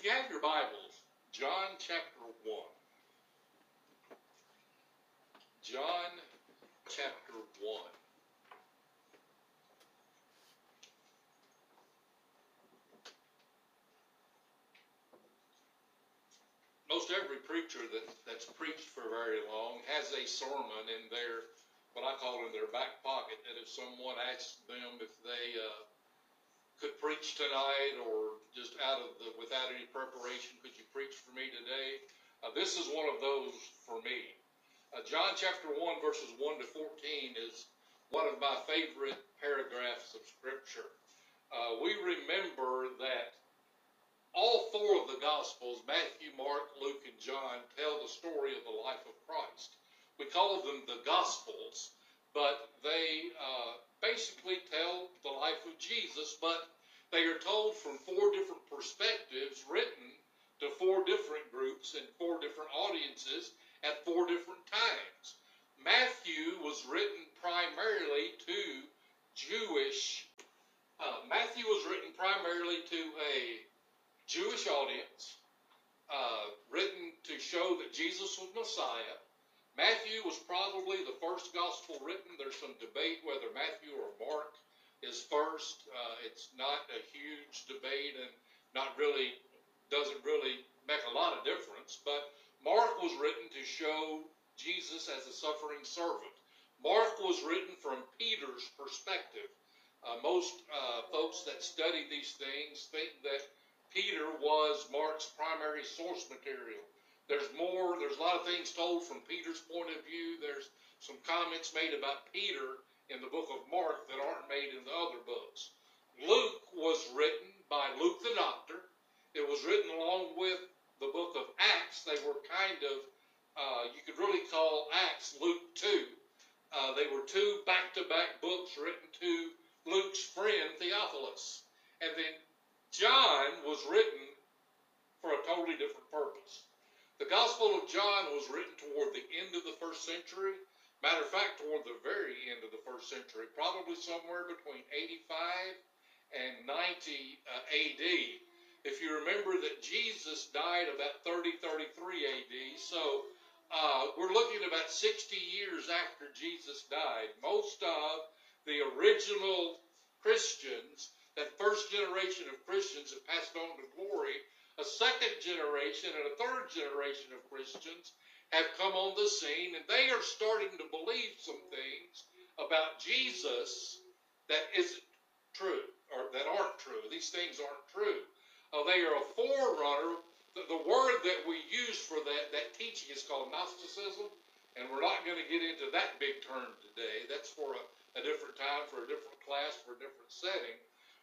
If you have your Bibles, John chapter 1. John chapter 1. Most every preacher that, that's preached for very long has a sermon in their, what I call in their back pocket, that if someone asks them if they uh, could preach tonight or just out of the, without any preparation, could you preach for me today? Uh, this is one of those for me. Uh, John chapter 1, verses 1 to 14 is one of my favorite paragraphs of Scripture. Uh, we remember that all four of the Gospels, Matthew, Mark, Luke, and John, tell the story of the life of Christ. We call them the Gospels, but they uh, basically tell the life of Jesus, but they are told from four different perspectives, written to four different groups and four different audiences at four different times. Matthew was written primarily to Jewish. Uh, Matthew was written primarily to a Jewish audience, uh, written to show that Jesus was Messiah. Matthew was probably the first gospel written. There's some debate whether Matthew or Mark is first. Uh, it's not a huge debate and not really doesn't really make a lot of difference. But Mark was written to show Jesus as a suffering servant. Mark was written from Peter's perspective. Uh, most uh, folks that study these things think that Peter was Mark's primary source material. There's more, there's a lot of things told from Peter's point of view. There's some comments made about Peter in the book of Mark that aren't made in the other books. Luke was written by Luke the doctor. It was written along with the book of Acts. They were kind of, uh, you could really call Acts Luke 2. Uh, they were two back to back books written to Luke's friend Theophilus. And then John was written for a totally different purpose. The Gospel of John was written toward the end of the first century. Matter of fact, toward the very end of the first century, probably somewhere between 85 and 90 uh, AD. If you remember that Jesus died about 30, 33 AD, so uh, we're looking about 60 years after Jesus died. Most of the original Christians that first generation of Christians have passed on to glory, a second generation and a third generation of Christians have come on the scene and they are starting to believe some things about Jesus that isn't true or that aren't true. These things aren't true. Uh, they are a forerunner. The, the word that we use for that, that teaching is called Gnosticism, and we're not going to get into that big term today. That's for a, a different time, for a different class, for a different setting.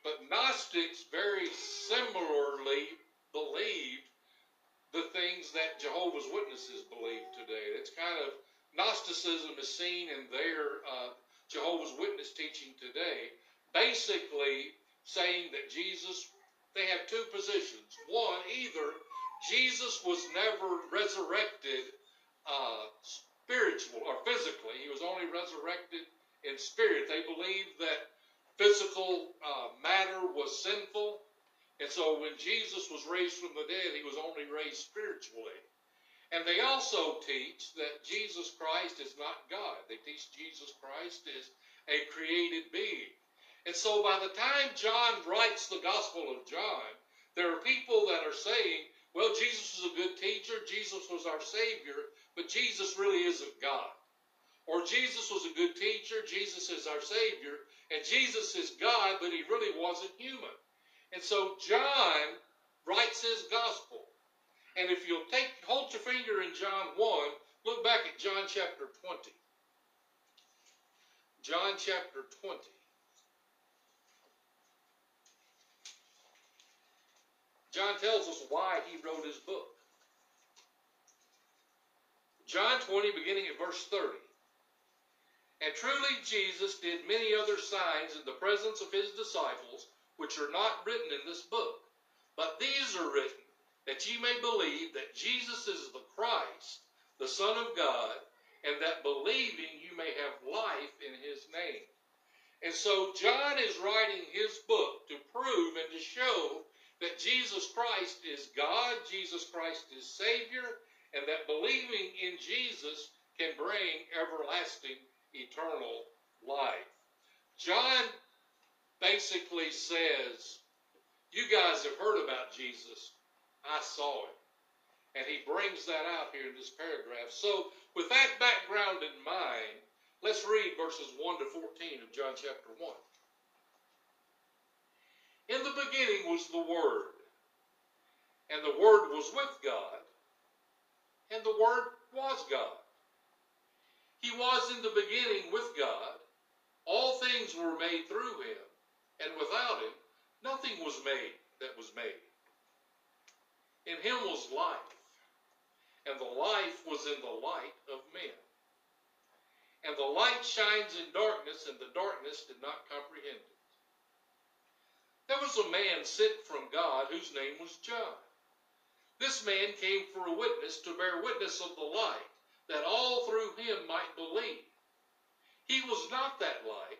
But Gnostics very similarly believed the things that Jehovah's Witnesses believe today. It's kind of Gnosticism is seen in their uh, Jehovah's Witness teaching today, basically saying that Jesus, they have two positions. One, either Jesus was never resurrected uh, spiritual or physically, he was only resurrected in spirit. They believe that physical uh, matter was sinful. And so when Jesus was raised from the dead, he was only raised spiritually. And they also teach that Jesus Christ is not God. They teach Jesus Christ is a created being. And so by the time John writes the Gospel of John, there are people that are saying, well, Jesus was a good teacher, Jesus was our Savior, but Jesus really isn't God. Or Jesus was a good teacher, Jesus is our Savior, and Jesus is God, but he really wasn't human. And so John writes his gospel. And if you'll take hold your finger in John 1, look back at John chapter 20. John chapter 20. John tells us why he wrote his book. John 20, beginning at verse 30. And truly Jesus did many other signs in the presence of his disciples, which are not written in this book. But these are written, that ye may believe that Jesus is the Christ, the Son of God, and that believing you may have life in his name. And so John is writing his book to prove and to show that Jesus Christ is God, Jesus Christ is Savior, and that believing in Jesus can bring everlasting, eternal life. John basically says, You guys have heard about Jesus. I saw it. And he brings that out here in this paragraph. So, with that background in mind, let's read verses 1 to 14 of John chapter 1. In the beginning was the Word, and the Word was with God, and the Word was God. He was in the beginning with God. All things were made through him, and without him, nothing was made that was made. In him was life, and the life was in the light of men. And the light shines in darkness, and the darkness did not comprehend it. There was a man sent from God whose name was John. This man came for a witness to bear witness of the light, that all through him might believe. He was not that light,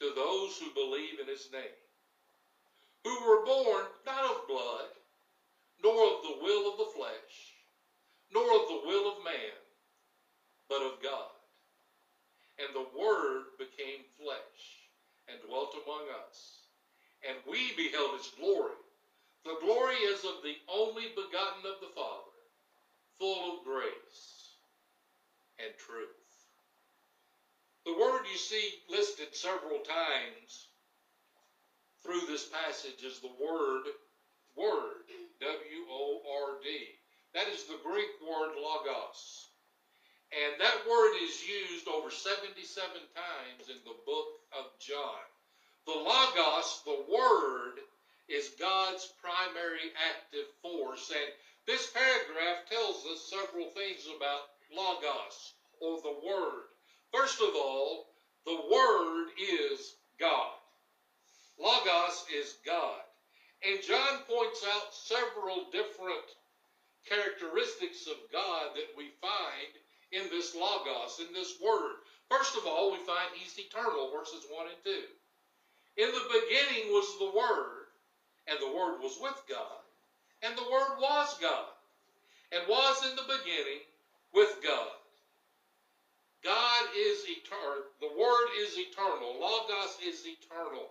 to those who believe in his name, who were born not of blood, nor of the will of the flesh, nor of the will of man, but of God. And the Word became flesh and dwelt among us and we beheld his glory. The glory is of the only begotten of the Father, full of grace and truth. The word you see listed several times through this passage is the word word, W O R D. That is the Greek word logos. And that word is used over 77 times in the book of John. The Logos, the Word, is God's primary active force. And this paragraph tells us several things about Logos, or the Word. First of all, the Word is God. Logos is God. And John points out several different characteristics of God that we find in this Logos, in this Word. First of all, we find He's eternal, verses 1 and 2. In the beginning was the Word, and the Word was with God, and the Word was God, and was in the beginning with God. God is eternal. The Word is eternal. Logos is eternal.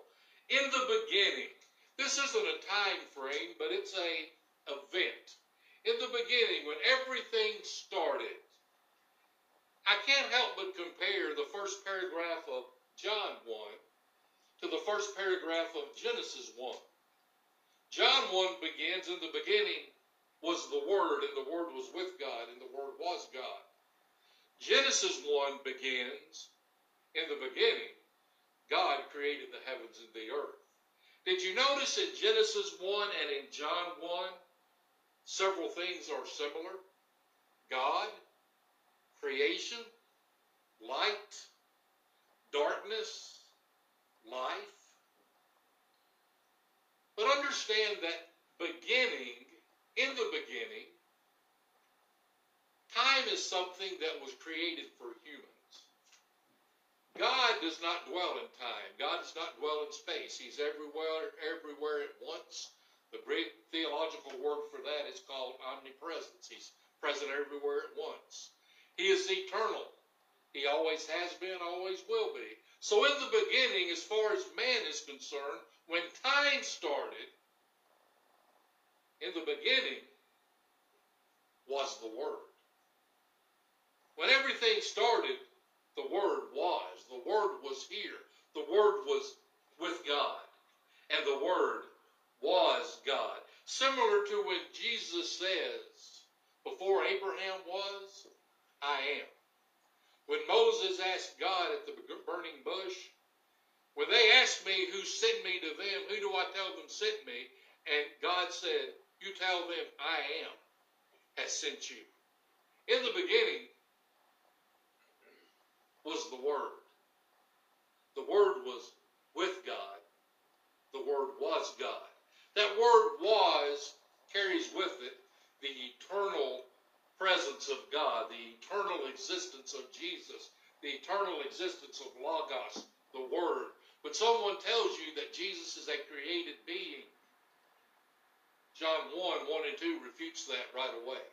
In the beginning. This isn't a time frame, but it's a event. In the beginning, when everything started, I can't help but compare the first paragraph of John 1 to the first paragraph of Genesis 1. John 1 begins, In the beginning was the Word, and the Word was with God, and the Word was. Genesis 1 begins, In the beginning, God created the heavens and the earth. Did you notice in Genesis 1 and in John 1, several things are similar? God, creation, light, darkness, life. But understand that beginning, in the beginning, time is something that was created for humans. God does not dwell in time. God does not dwell in space. He's everywhere, everywhere at once. The Greek theological word for that is called omnipresence. He's present everywhere at once. He is eternal. He always has been, always will be. So in the beginning, as far as man is concerned, when time started, in the beginning was the Word. When everything started, the Word was. The Word was here. The Word was with God. And the Word was God. Similar to when Jesus says, Before Abraham was, I am. When Moses asked God at the burning bush, when they asked me who sent me to them, who do I tell them sent me? And God said, you tell them, I am, has sent you. In the beginning was the Word. The Word was with God. The Word was God. That word was carries with it the eternal presence of God, the eternal existence of Jesus, the eternal existence of Logos, the Word. When someone tells you that Jesus is a created being, John 1, 1 and 2 refutes that right away.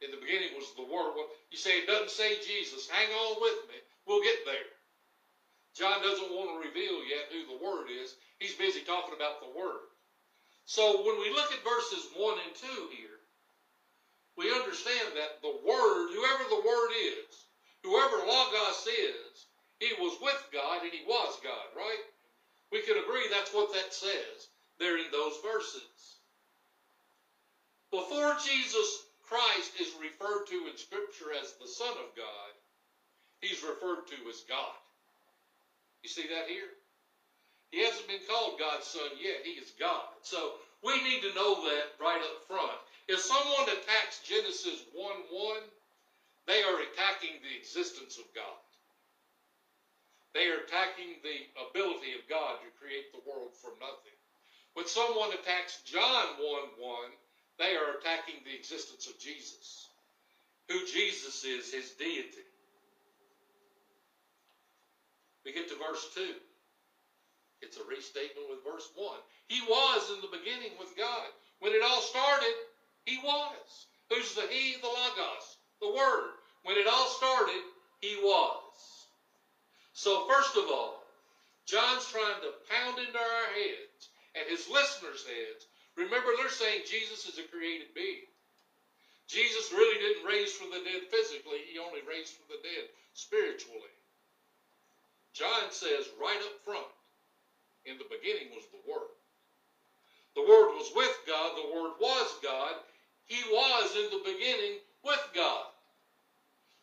In the beginning was the Word. Well, you say it doesn't say Jesus. Hang on with me. We'll get there. John doesn't want to reveal yet who the Word is. He's busy talking about the Word. So when we look at verses 1 and 2 here, we understand that the Word, whoever the Word is, whoever Logos is, he was with God and he was God, right? We can agree that's what that says there in those verses. Before Jesus Christ is referred to in Scripture as the Son of God, he's referred to as God. You see that here? He hasn't been called God's Son yet. He is God. So we need to know that right up front. If someone attacks Genesis 1 1, they are attacking the existence of God. They are attacking the ability of God to create the world from nothing. When someone attacks John 1 1, they are attacking the existence of Jesus, who Jesus is, his deity. We get to verse 2. It's a restatement with verse 1. He was in the beginning with God. When it all started, he was. Who's the He? The Logos, the Word. When it all started, he was. So, first of all, John's trying to pound into our heads and his listeners' heads Remember, they're saying Jesus is a created being. Jesus really didn't raise from the dead physically, he only raised from the dead spiritually. John says right up front, in the beginning was the Word. The Word was with God, the Word was God. He was in the beginning with God.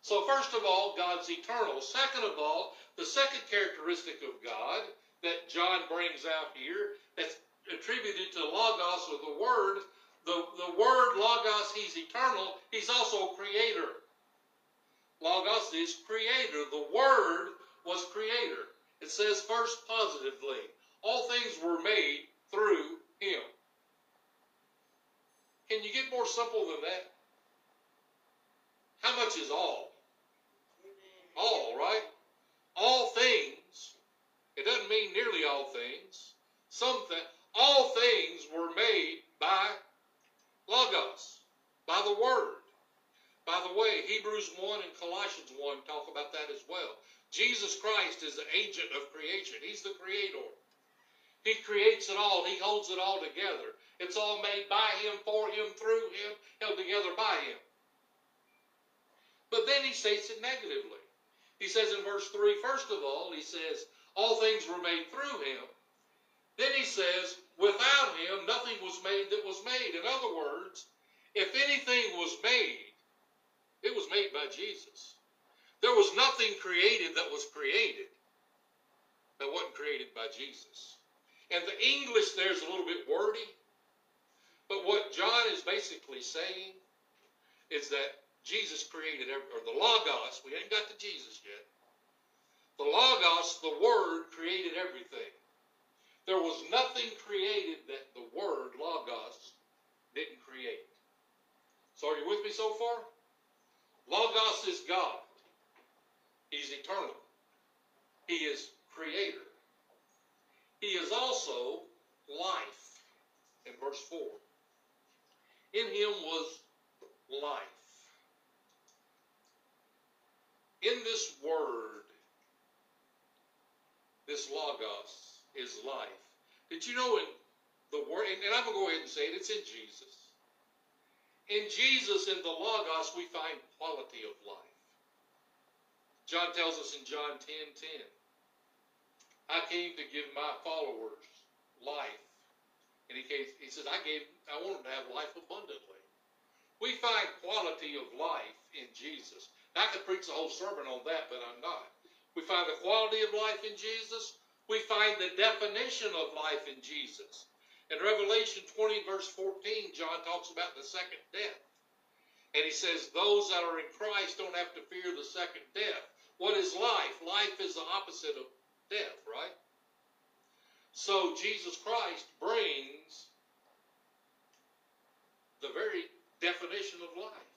So, first of all, God's eternal. Second of all, the second characteristic of God that John brings out here that's attributed to Logos or the Word. The, the Word, Logos, He's eternal. He's also creator. Logos is creator. The Word was creator. It says first positively, all things were made through Him. Can you get more simple than that? How much is all? All, right? All things. It doesn't mean nearly all things. Some things all things were made by Logos, by the Word. By the way, Hebrews 1 and Colossians 1 talk about that as well. Jesus Christ is the agent of creation. He's the creator. He creates it all. He holds it all together. It's all made by Him, for Him, through Him, held together by Him. But then he states it negatively. He says in verse 3, first of all, he says, all things were made through Him. Then he says, Without him, nothing was made that was made. In other words, if anything was made, it was made by Jesus. There was nothing created that was created that wasn't created by Jesus. And the English there is a little bit wordy, but what John is basically saying is that Jesus created, or the Logos, we ain't got to Jesus yet. The Logos, the Word, created everything. There was nothing created that the Word, Logos, didn't create. So are you with me so far? Logos is God. He's eternal. He is creator. He is also life in verse 4. In him was life. In this word, this Logos, is life. Did you know in the word, and I'm going to go ahead and say it, it's in Jesus. In Jesus, in the Logos, we find quality of life. John tells us in John 10 10, I came to give my followers life. And he, he says, I gave, I want them to have life abundantly. We find quality of life in Jesus. I could preach a whole sermon on that, but I'm not. We find the quality of life in Jesus we find the definition of life in Jesus. In Revelation 20, verse 14, John talks about the second death. And he says, Those that are in Christ don't have to fear the second death. What is life? Life is the opposite of death, right? So Jesus Christ brings the very definition of life.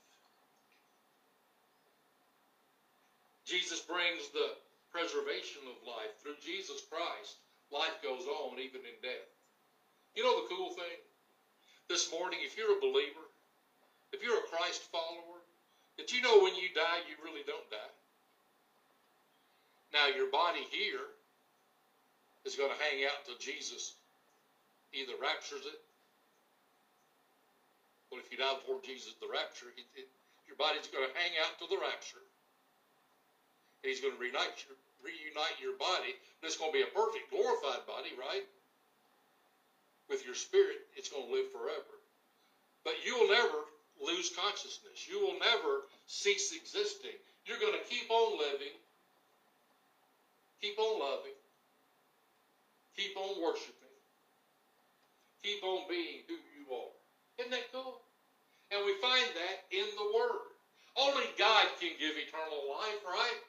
Jesus brings the preservation of life. Through Jesus Christ, life goes on even in death. You know the cool thing? This morning, if you're a believer, if you're a Christ follower, did you know when you die, you really don't die? Now, your body here is going to hang out till Jesus either raptures it. Well, if you die before Jesus, the rapture, it, it, your body's going to hang out till the rapture. He's going to reunite your, reunite your body. And it's going to be a perfect, glorified body, right? With your spirit, it's going to live forever. But you will never lose consciousness. You will never cease existing. You're going to keep on living, keep on loving, keep on worshiping, keep on being who you are. Isn't that cool? And we find that in the Word. Only God can give eternal life, right?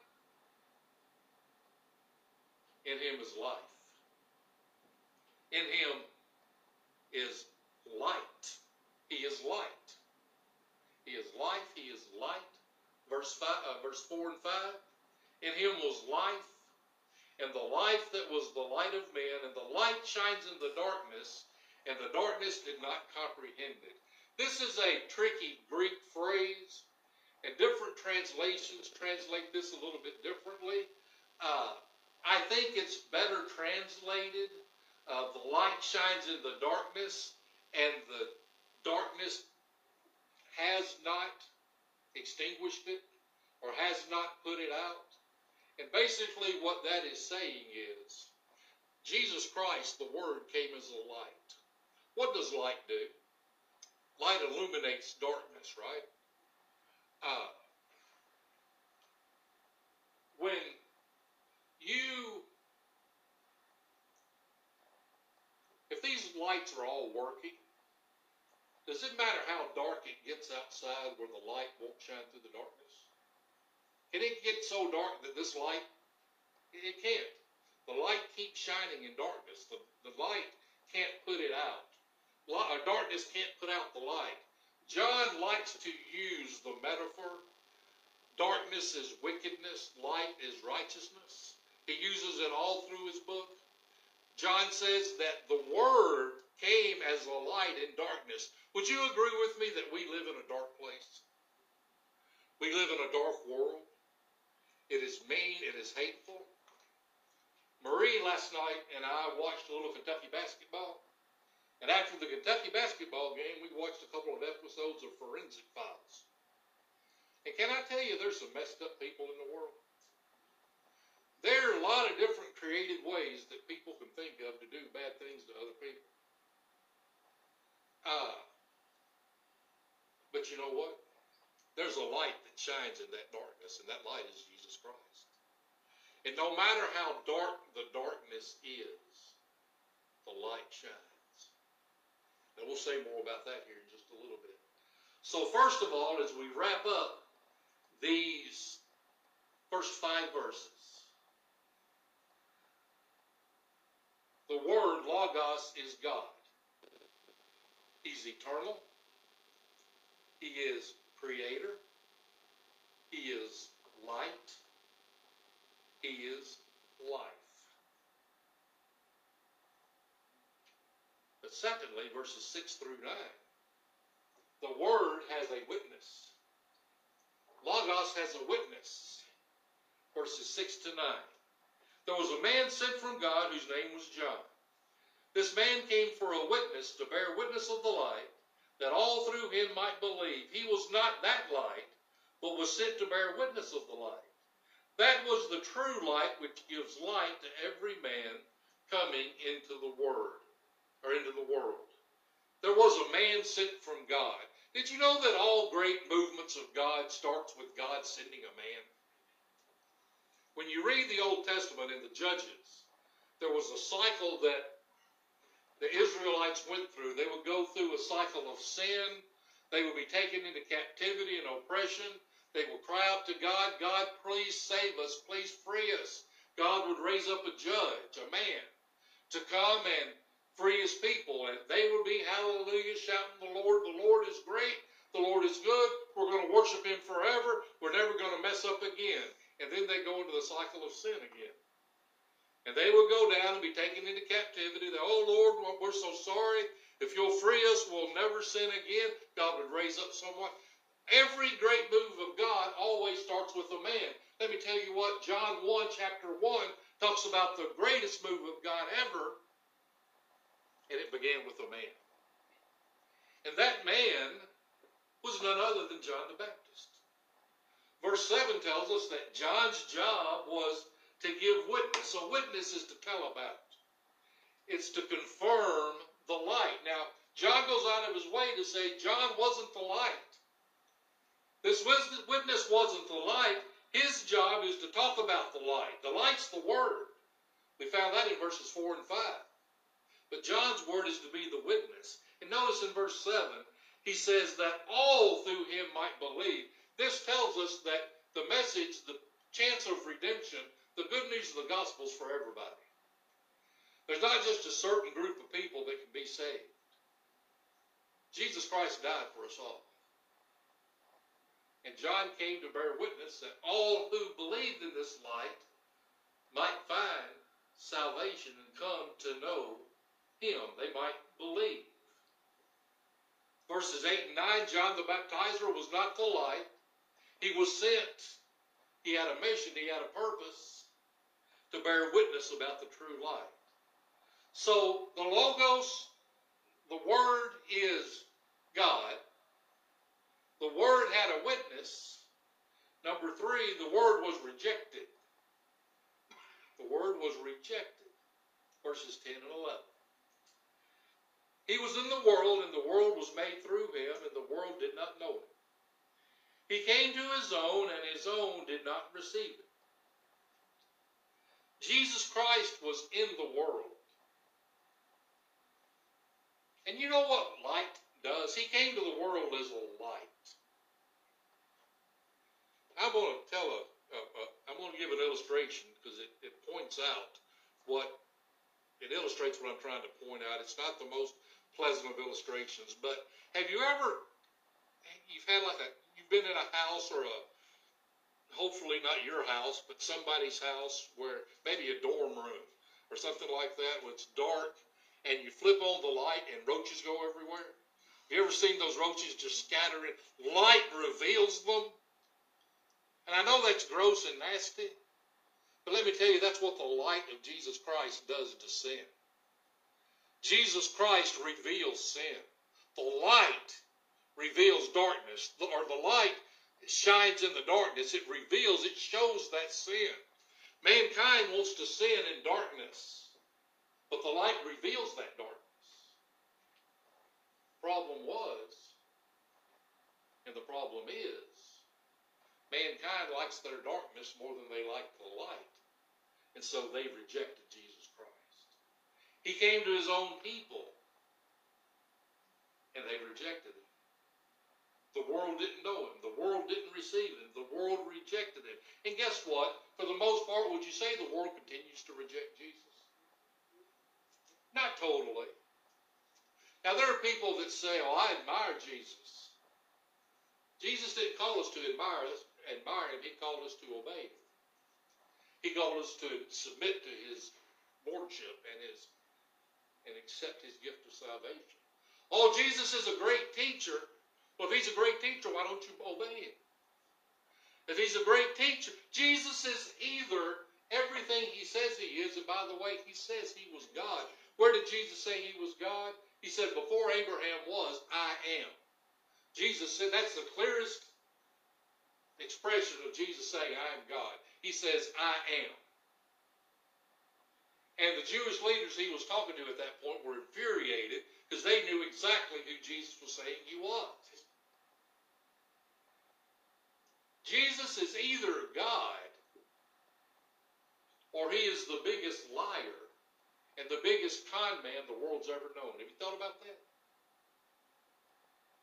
In him is life. In him is light. He is light. He is life. He is light. Verse five, uh, verse four and five. In him was life, and the life that was the light of men, and the light shines in the darkness, and the darkness did not comprehend it. This is a tricky Greek phrase, and different translations translate this a little bit differently. Uh, I think it's better translated. Uh, the light shines in the darkness, and the darkness has not extinguished it or has not put it out. And basically, what that is saying is Jesus Christ, the Word, came as a light. What does light do? Light illuminates darkness, right? Uh, when you, if these lights are all working, does it matter how dark it gets outside where the light won't shine through the darkness? Can it get so dark that this light, it can't. The light keeps shining in darkness. The, the light can't put it out. Light, uh, darkness can't put out the light. John likes to use the metaphor darkness is wickedness, light is righteousness. He uses it all through his book. John says that the Word came as a light in darkness. Would you agree with me that we live in a dark place? We live in a dark world. It is mean, it is hateful. Marie last night and I watched a little Kentucky basketball. And after the Kentucky basketball game, we watched a couple of episodes of Forensic Files. And can I tell you, there's some messed up people in the world. There are a lot of different creative ways that people can think of to do bad things to other people. Uh, but you know what? There's a light that shines in that darkness, and that light is Jesus Christ. And no matter how dark the darkness is, the light shines. And we'll say more about that here in just a little bit. So, first of all, as we wrap up these first five verses, The Word, Logos, is God. He's eternal. He is creator. He is light. He is life. But secondly, verses 6 through 9, the Word has a witness. Logos has a witness. Verses 6 to 9 there was a man sent from God whose name was John. This man came for a witness to bear witness of the light, that all through him might believe. He was not that light, but was sent to bear witness of the light. That was the true light which gives light to every man coming into the word or into the world. There was a man sent from God. Did you know that all great movements of God starts with God sending a man? When you read the Old Testament in the Judges, there was a cycle that the Israelites went through. They would go through a cycle of sin. They would be taken into captivity and oppression. They would cry out to God, God, please save us. Please free us. God would raise up a judge, a man, to come and free his people. And they would be, hallelujah, shouting, the Lord, the Lord is great. The Lord is good. We're going to worship him forever. We're never going to mess up again. And then they go into the cycle of sin again. And they will go down and be taken into captivity. They, oh Lord, we're so sorry. If you'll free us, we'll never sin again. God would raise up someone. Every great move of God always starts with a man. Let me tell you what, John 1, chapter 1, talks about the greatest move of God ever, and it began with a man. And that man was none other than John the Baptist. Verse 7 tells us that John's job was to give witness. A witness is to tell about. It's to confirm the light. Now, John goes out of his way to say John wasn't the light. This witness wasn't the light. His job is to talk about the light. The light's the word. We found that in verses 4 and 5. But John's word is to be the witness. And notice in verse 7, he says that all through him might believe. This tells us that the message, the chance of redemption, the good news of the gospel is for everybody. There's not just a certain group of people that can be saved. Jesus Christ died for us all. And John came to bear witness that all who believed in this light might find salvation and come to know him. They might believe. Verses 8 and 9 John the Baptizer was not the light, he was sent. He had a mission, he had a purpose to bear witness about the true light. So the Logos, the Word is God. The Word had a witness. Number three, the Word was rejected. The Word was rejected. Verses 10 and 11. He was in the world, and the world was made through him, and the world did not know him. He came to his own, and his own did not receive it. Jesus Christ was in the world. And you know what light does? He came to the world as a light. I'm going to tell a, a, a I'm going to give an illustration because it, it points out what it illustrates what I'm trying to point out. It's not the most pleasant of illustrations, but have you ever you've had like a been in a house or a hopefully not your house, but somebody's house where maybe a dorm room or something like that where it's dark and you flip on the light and roaches go everywhere. You ever seen those roaches just scattering? Light reveals them. And I know that's gross and nasty, but let me tell you, that's what the light of Jesus Christ does to sin. Jesus Christ reveals sin. The light reveals darkness, or the light shines in the darkness. It reveals, it shows that sin. Mankind wants to sin in darkness, but the light reveals that darkness. Problem was, and the problem is, mankind likes their darkness more than they like the light. And so they rejected Jesus Christ. He came to his own people, and they rejected him. The world didn't know him. The world didn't receive him. The world rejected him. And guess what? For the most part, would you say the world continues to reject Jesus? Not totally. Now, there are people that say, oh, I admire Jesus. Jesus didn't call us to admire, us, admire him. He called us to obey him. He called us to submit to his lordship and his and accept his gift of salvation. Oh, Jesus is a great teacher. Well, if he's a great teacher, why don't you obey him? If he's a great teacher, Jesus is either everything he says he is, and by the way, he says he was God. Where did Jesus say he was God? He said, Before Abraham was, I am. Jesus said that's the clearest expression of Jesus saying, I am God. He says, I am. And the Jewish leaders he was talking to at that point were infuriated because they knew exactly who Jesus was saying he was. Jesus is either God or he is the biggest liar and the biggest con man the world's ever known. Have you thought about that?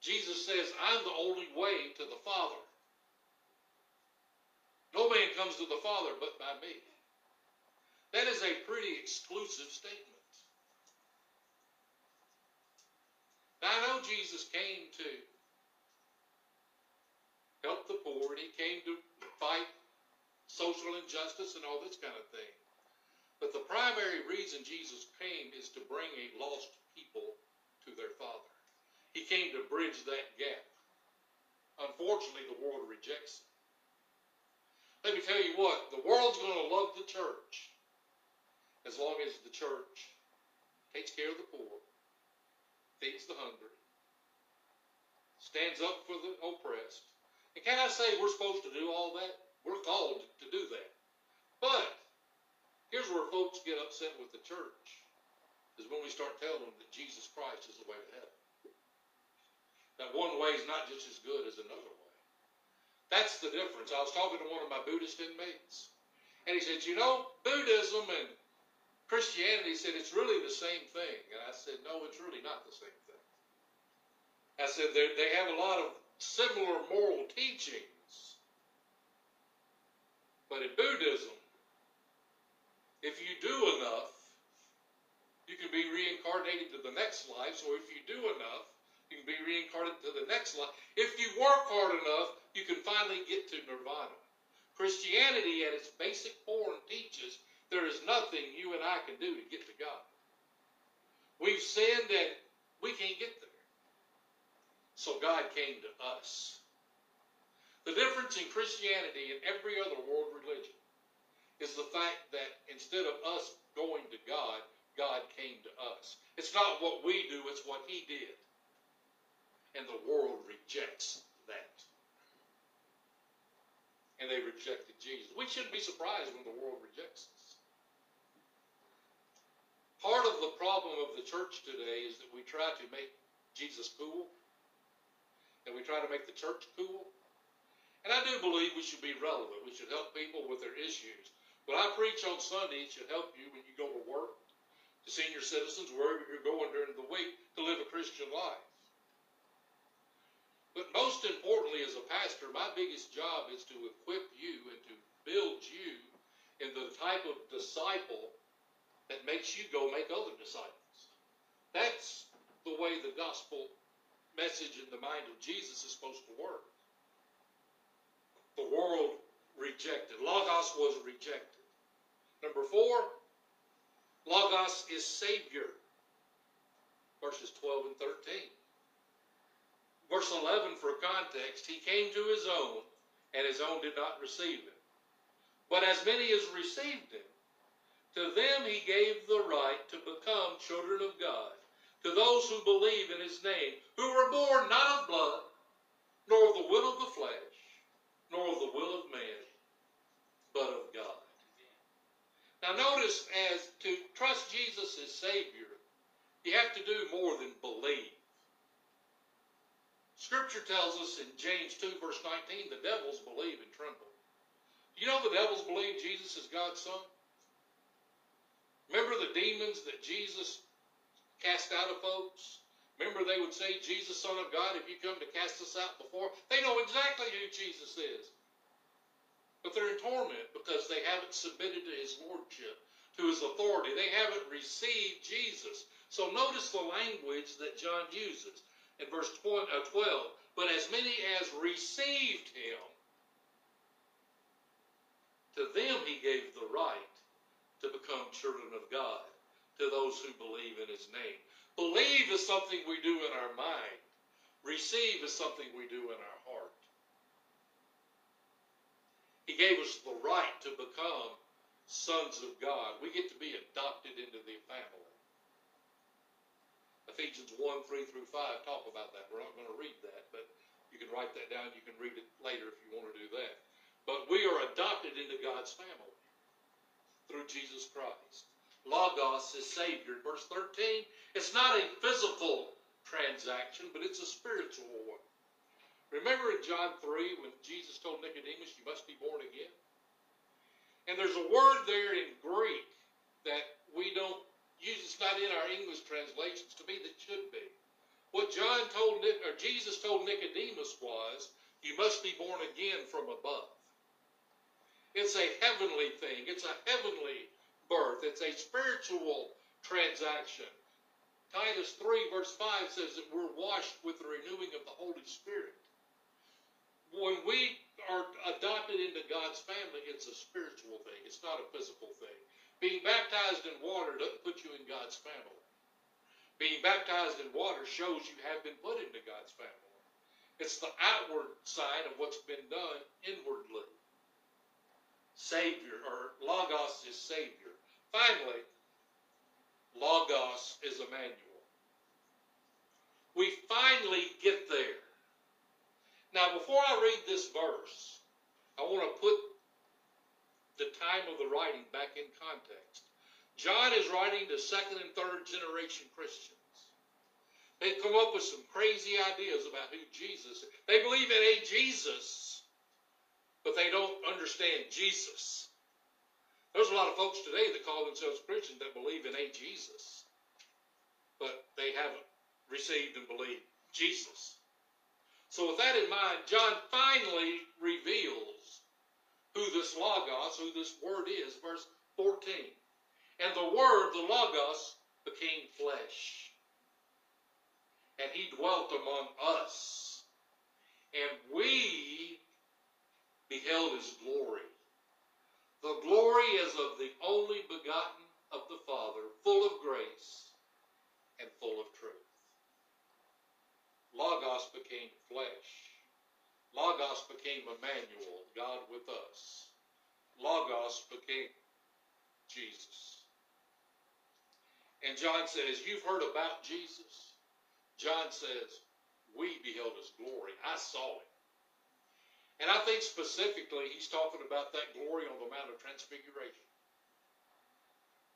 Jesus says, I'm the only way to the Father. No man comes to the Father but by me. That is a pretty exclusive statement. Now, I know Jesus came to help the poor, and he came to fight social injustice and all this kind of thing. But the primary reason Jesus came is to bring a lost people to their Father. He came to bridge that gap. Unfortunately, the world rejects it. Let me tell you what, the world's going to love the church as long as the church takes care of the poor, feeds the hungry, stands up for the oppressed. And can I say we're supposed to do all that? We're called to do that. But here's where folks get upset with the church is when we start telling them that Jesus Christ is the way to heaven. That one way is not just as good as another way. That's the difference. I was talking to one of my Buddhist inmates, and he said, You know, Buddhism and Christianity said it's really the same thing. And I said, no, it's really not the same thing. I said, they have a lot of similar moral teachings. But in Buddhism, if you do enough, you can be reincarnated to the next life. So if you do enough, you can be reincarnated to the next life. If you work hard enough, you can finally get to nirvana. Christianity, at its basic form, teaches there is nothing you and I can do to get to God. We've sinned and we can't get there. So God came to us. The difference in Christianity and every other world religion is the fact that instead of us going to God, God came to us. It's not what we do, it's what He did. And the world rejects that. And they rejected Jesus. We shouldn't be surprised when the world rejects us. Part of the problem of the church today is that we try to make Jesus cool, and we try to make the church cool. And I do believe we should be relevant. We should help people with their issues. What I preach on Sunday should help you when you go to work, to senior citizens, wherever you're going during the week, to live a Christian life. But most importantly, as a pastor, my biggest job is to equip you and to build you in the type of disciple that makes you go make other disciples. That's the way the gospel message in the mind of Jesus is supposed to work. The world rejected. Logos was rejected. Number four, Logos is Savior. Verses 12 and 13. Verse 11, for context, he came to his own, and his own did not receive him. But as many as received him, to them he gave the right to become children of God, to those who believe in his name, who were born not of blood, nor of the will of the flesh, nor of the will of man, but of God. Now notice, as to trust Jesus as Savior, you have to do more than believe. Scripture tells us in James 2, verse 19, the devils believe and tremble. You know the devils believe Jesus is God's Son? Remember the demons that Jesus cast out of folks? Remember they would say, Jesus, Son of God, if you come to cast us out before? They know exactly who Jesus is. But they're in torment because they haven't submitted to his lordship, to his authority. They haven't received Jesus. So notice the language that John uses in verse uh, 12. But as many as received him, to them he gave the right to become children of God to those who believe in his name. Believe is something we do in our mind. Receive is something we do in our heart. He gave us the right to become sons of God. We get to be adopted into the family. Ephesians 1, 3 through 5 talk about that. We're not going to read that, but you can write that down. You can read it later if you want to do that. But we are adopted into God's family through Jesus Christ. Logos is Savior. Verse 13, it's not a physical transaction, but it's a spiritual one. Remember in John 3 when Jesus told Nicodemus, You must be born again? And there's a word there in Greek that we don't use, it's not in our English translations. To me, that should be. What John told, or Jesus told Nicodemus was, you must be born again from above. It's a heavenly thing. It's a heavenly birth. It's a spiritual transaction. Titus 3 verse 5 says that we're washed with the renewing of the Holy Spirit. When we are adopted into God's family, it's a spiritual thing. It's not a physical thing. Being baptized in water doesn't put you in God's family. Being baptized in water shows you have been put into God's family. It's the outward sign of what's been done inwardly. Savior, or Logos is Savior. Finally, Logos is Emmanuel. We finally get there. Now, before I read this verse, I want to put the time of the writing back in context. John is writing to second and third generation Christians. They've come up with some crazy ideas about who Jesus is. They believe in a Jesus, but they don't understand Jesus. There's a lot of folks today that call themselves Christians that believe in a Jesus, but they haven't received and believed Jesus. So, with that in mind, John finally reveals who this Logos, who this Word is, verse 14. And the Word, the Logos, became flesh. And he dwelt among us. And we beheld his glory the glory is of the only begotten of the Father, full of grace and full of truth. Logos became flesh. Logos became Emmanuel, God with us. Logos became Jesus. And John says, You've heard about Jesus. John says, We beheld his glory. I saw it. And I think specifically he's talking about that glory on the Mount of Transfiguration.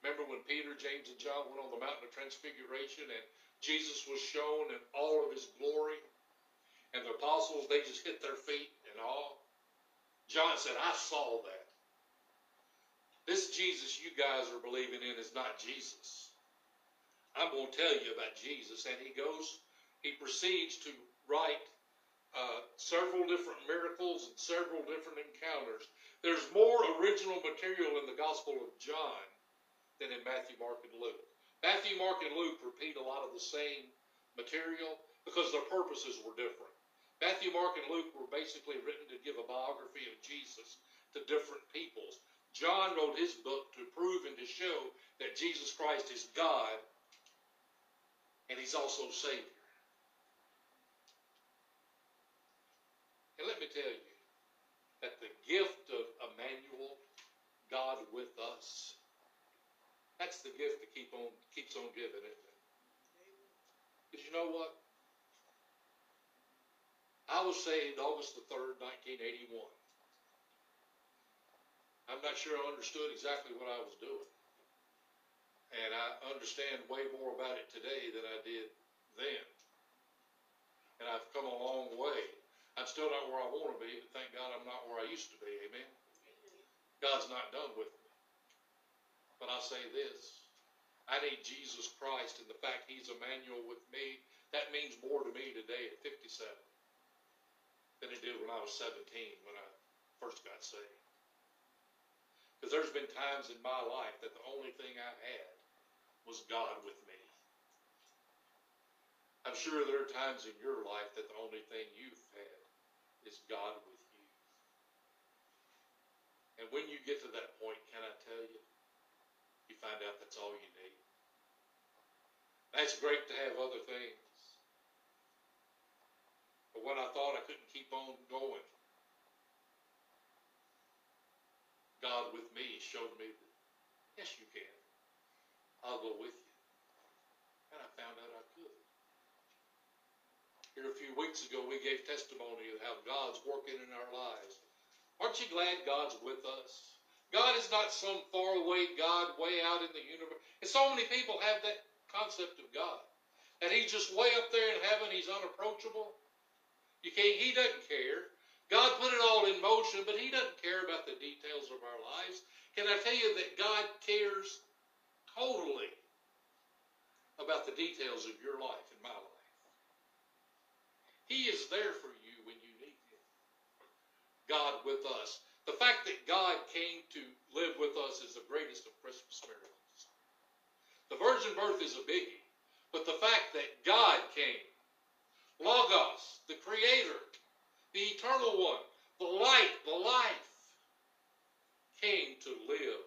Remember when Peter, James, and John went on the Mountain of Transfiguration and Jesus was shown in all of his glory? And the apostles, they just hit their feet in awe. John said, I saw that. This Jesus you guys are believing in is not Jesus. I'm going to tell you about Jesus. And he goes, he proceeds to write uh, several different miracles and several different encounters. There's more original material in the Gospel of John than in Matthew, Mark, and Luke. Matthew, Mark, and Luke repeat a lot of the same material because their purposes were different. Matthew, Mark, and Luke were basically written to give a biography of Jesus to different peoples. John wrote his book to prove and to show that Jesus Christ is God and he's also Savior. And let me tell you that the gift of Emmanuel, God with us, that's the gift that keep on keeps on giving, it? Because you know what? I was saved August the 3rd, 1981. I'm not sure I understood exactly what I was doing. And I understand way more about it today than I did then. And I've come a long way. I'm still not where I want to be, but thank God I'm not where I used to be. Amen. God's not done with me. But I'll say this. I need Jesus Christ and the fact He's Emmanuel with me. That means more to me today at 57 than it did when I was 17 when I first got saved. Because there's been times in my life that the only thing I had was God with me. I'm sure there are times in your life that the only thing you've had is God with you. And when you get to that point, can I tell you find out that's all you need. That's great to have other things. But when I thought I couldn't keep on going, God with me showed me that, yes, you can. I'll go with you. And I found out I could. Here a few weeks ago, we gave testimony of how God's working in our lives. Aren't you glad God's with us? God is not some faraway God way out in the universe. And so many people have that concept of God. And he's just way up there in heaven, he's unapproachable. You can't, he doesn't care. God put it all in motion, but he doesn't care about the details of our lives. Can I tell you that God cares totally about the details of your life and my life. He is there for you when you need Him. God with us. The fact that God came to live with us is the greatest of Christmas miracles. The virgin birth is a biggie, but the fact that God came, Logos, the Creator, the Eternal One, the light, the life, came to live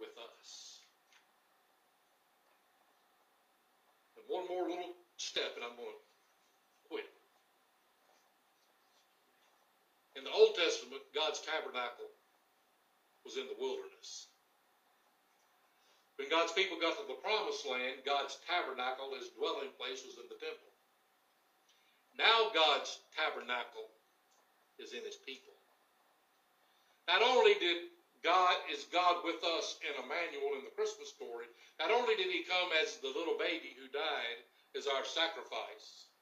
with us. And one more little step, and I'm going to quit. In the Old Testament, God's tabernacle was in the wilderness. When God's people got to the promised land, God's tabernacle, his dwelling place, was in the temple. Now God's tabernacle is in his people. Not only did God is God with us in Emmanuel in the Christmas story, not only did he come as the little baby who died as our sacrifice,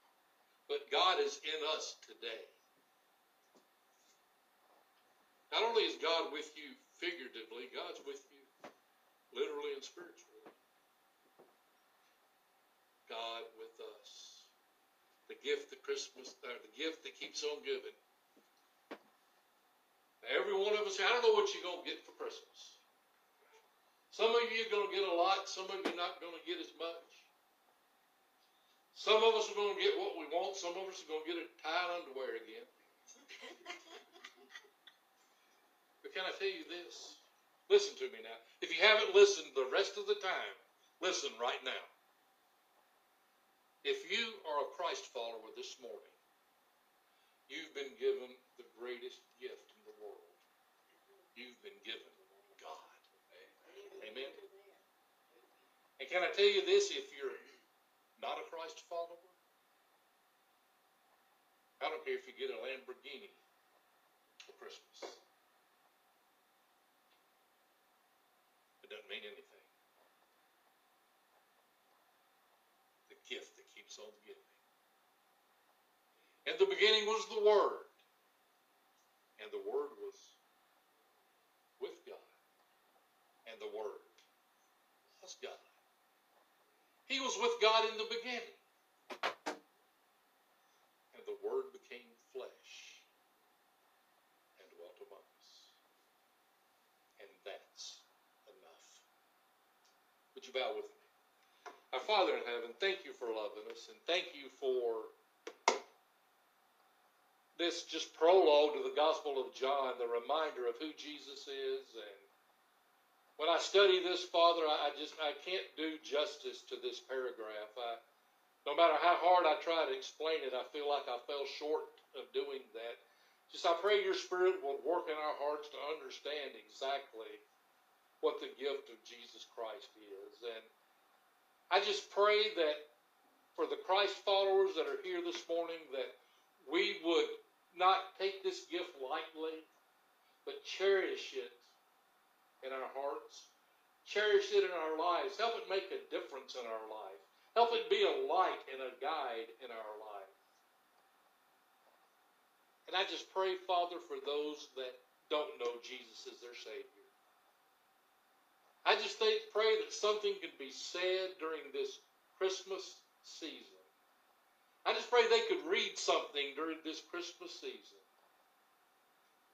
but God is in us today. Not only is God with you figuratively, God's with you literally and spiritually. God with us. The gift that Christmas, or the gift that keeps on giving. Every one of us, I don't know what you're going to get for Christmas. Some of you are going to get a lot, some of you are not going to get as much. Some of us are going to get what we want, some of us are going to get a tie underwear again. can I tell you this? Listen to me now. If you haven't listened the rest of the time, listen right now. If you are a Christ follower this morning, you've been given the greatest gift in the world. You've been given God. Amen. And can I tell you this? If you're not a Christ follower, I don't care if you get a Lamborghini for Christmas. It doesn't mean anything. The gift that keeps on giving. In the beginning was the Word, and the Word was with God, and the Word was God. He was with God in the beginning, and the Word became flesh and dwelt among us. And that's enough. Would you bow with me? Our Father in heaven, thank you for loving us, and thank you for this just prologue to the Gospel of John, the reminder of who Jesus is. And when I study this, Father, I just I can't do justice to this paragraph. I, no matter how hard I try to explain it, I feel like I fell short of doing that. Just I pray your Spirit will work in our hearts to understand exactly what the gift of Jesus Christ is. And I just pray that for the Christ followers that are here this morning, that we would not take this gift lightly, but cherish it in our hearts. Cherish it in our lives. Help it make a difference in our life. Help it be a light and a guide in our life. And I just pray, Father, for those that don't know Jesus as their Savior. I just think, pray that something can be said during this Christmas season I just pray they could read something during this Christmas season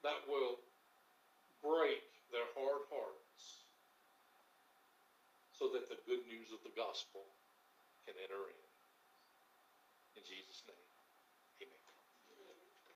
that will break their hard hearts so that the good news of the gospel can enter in. In Jesus' name.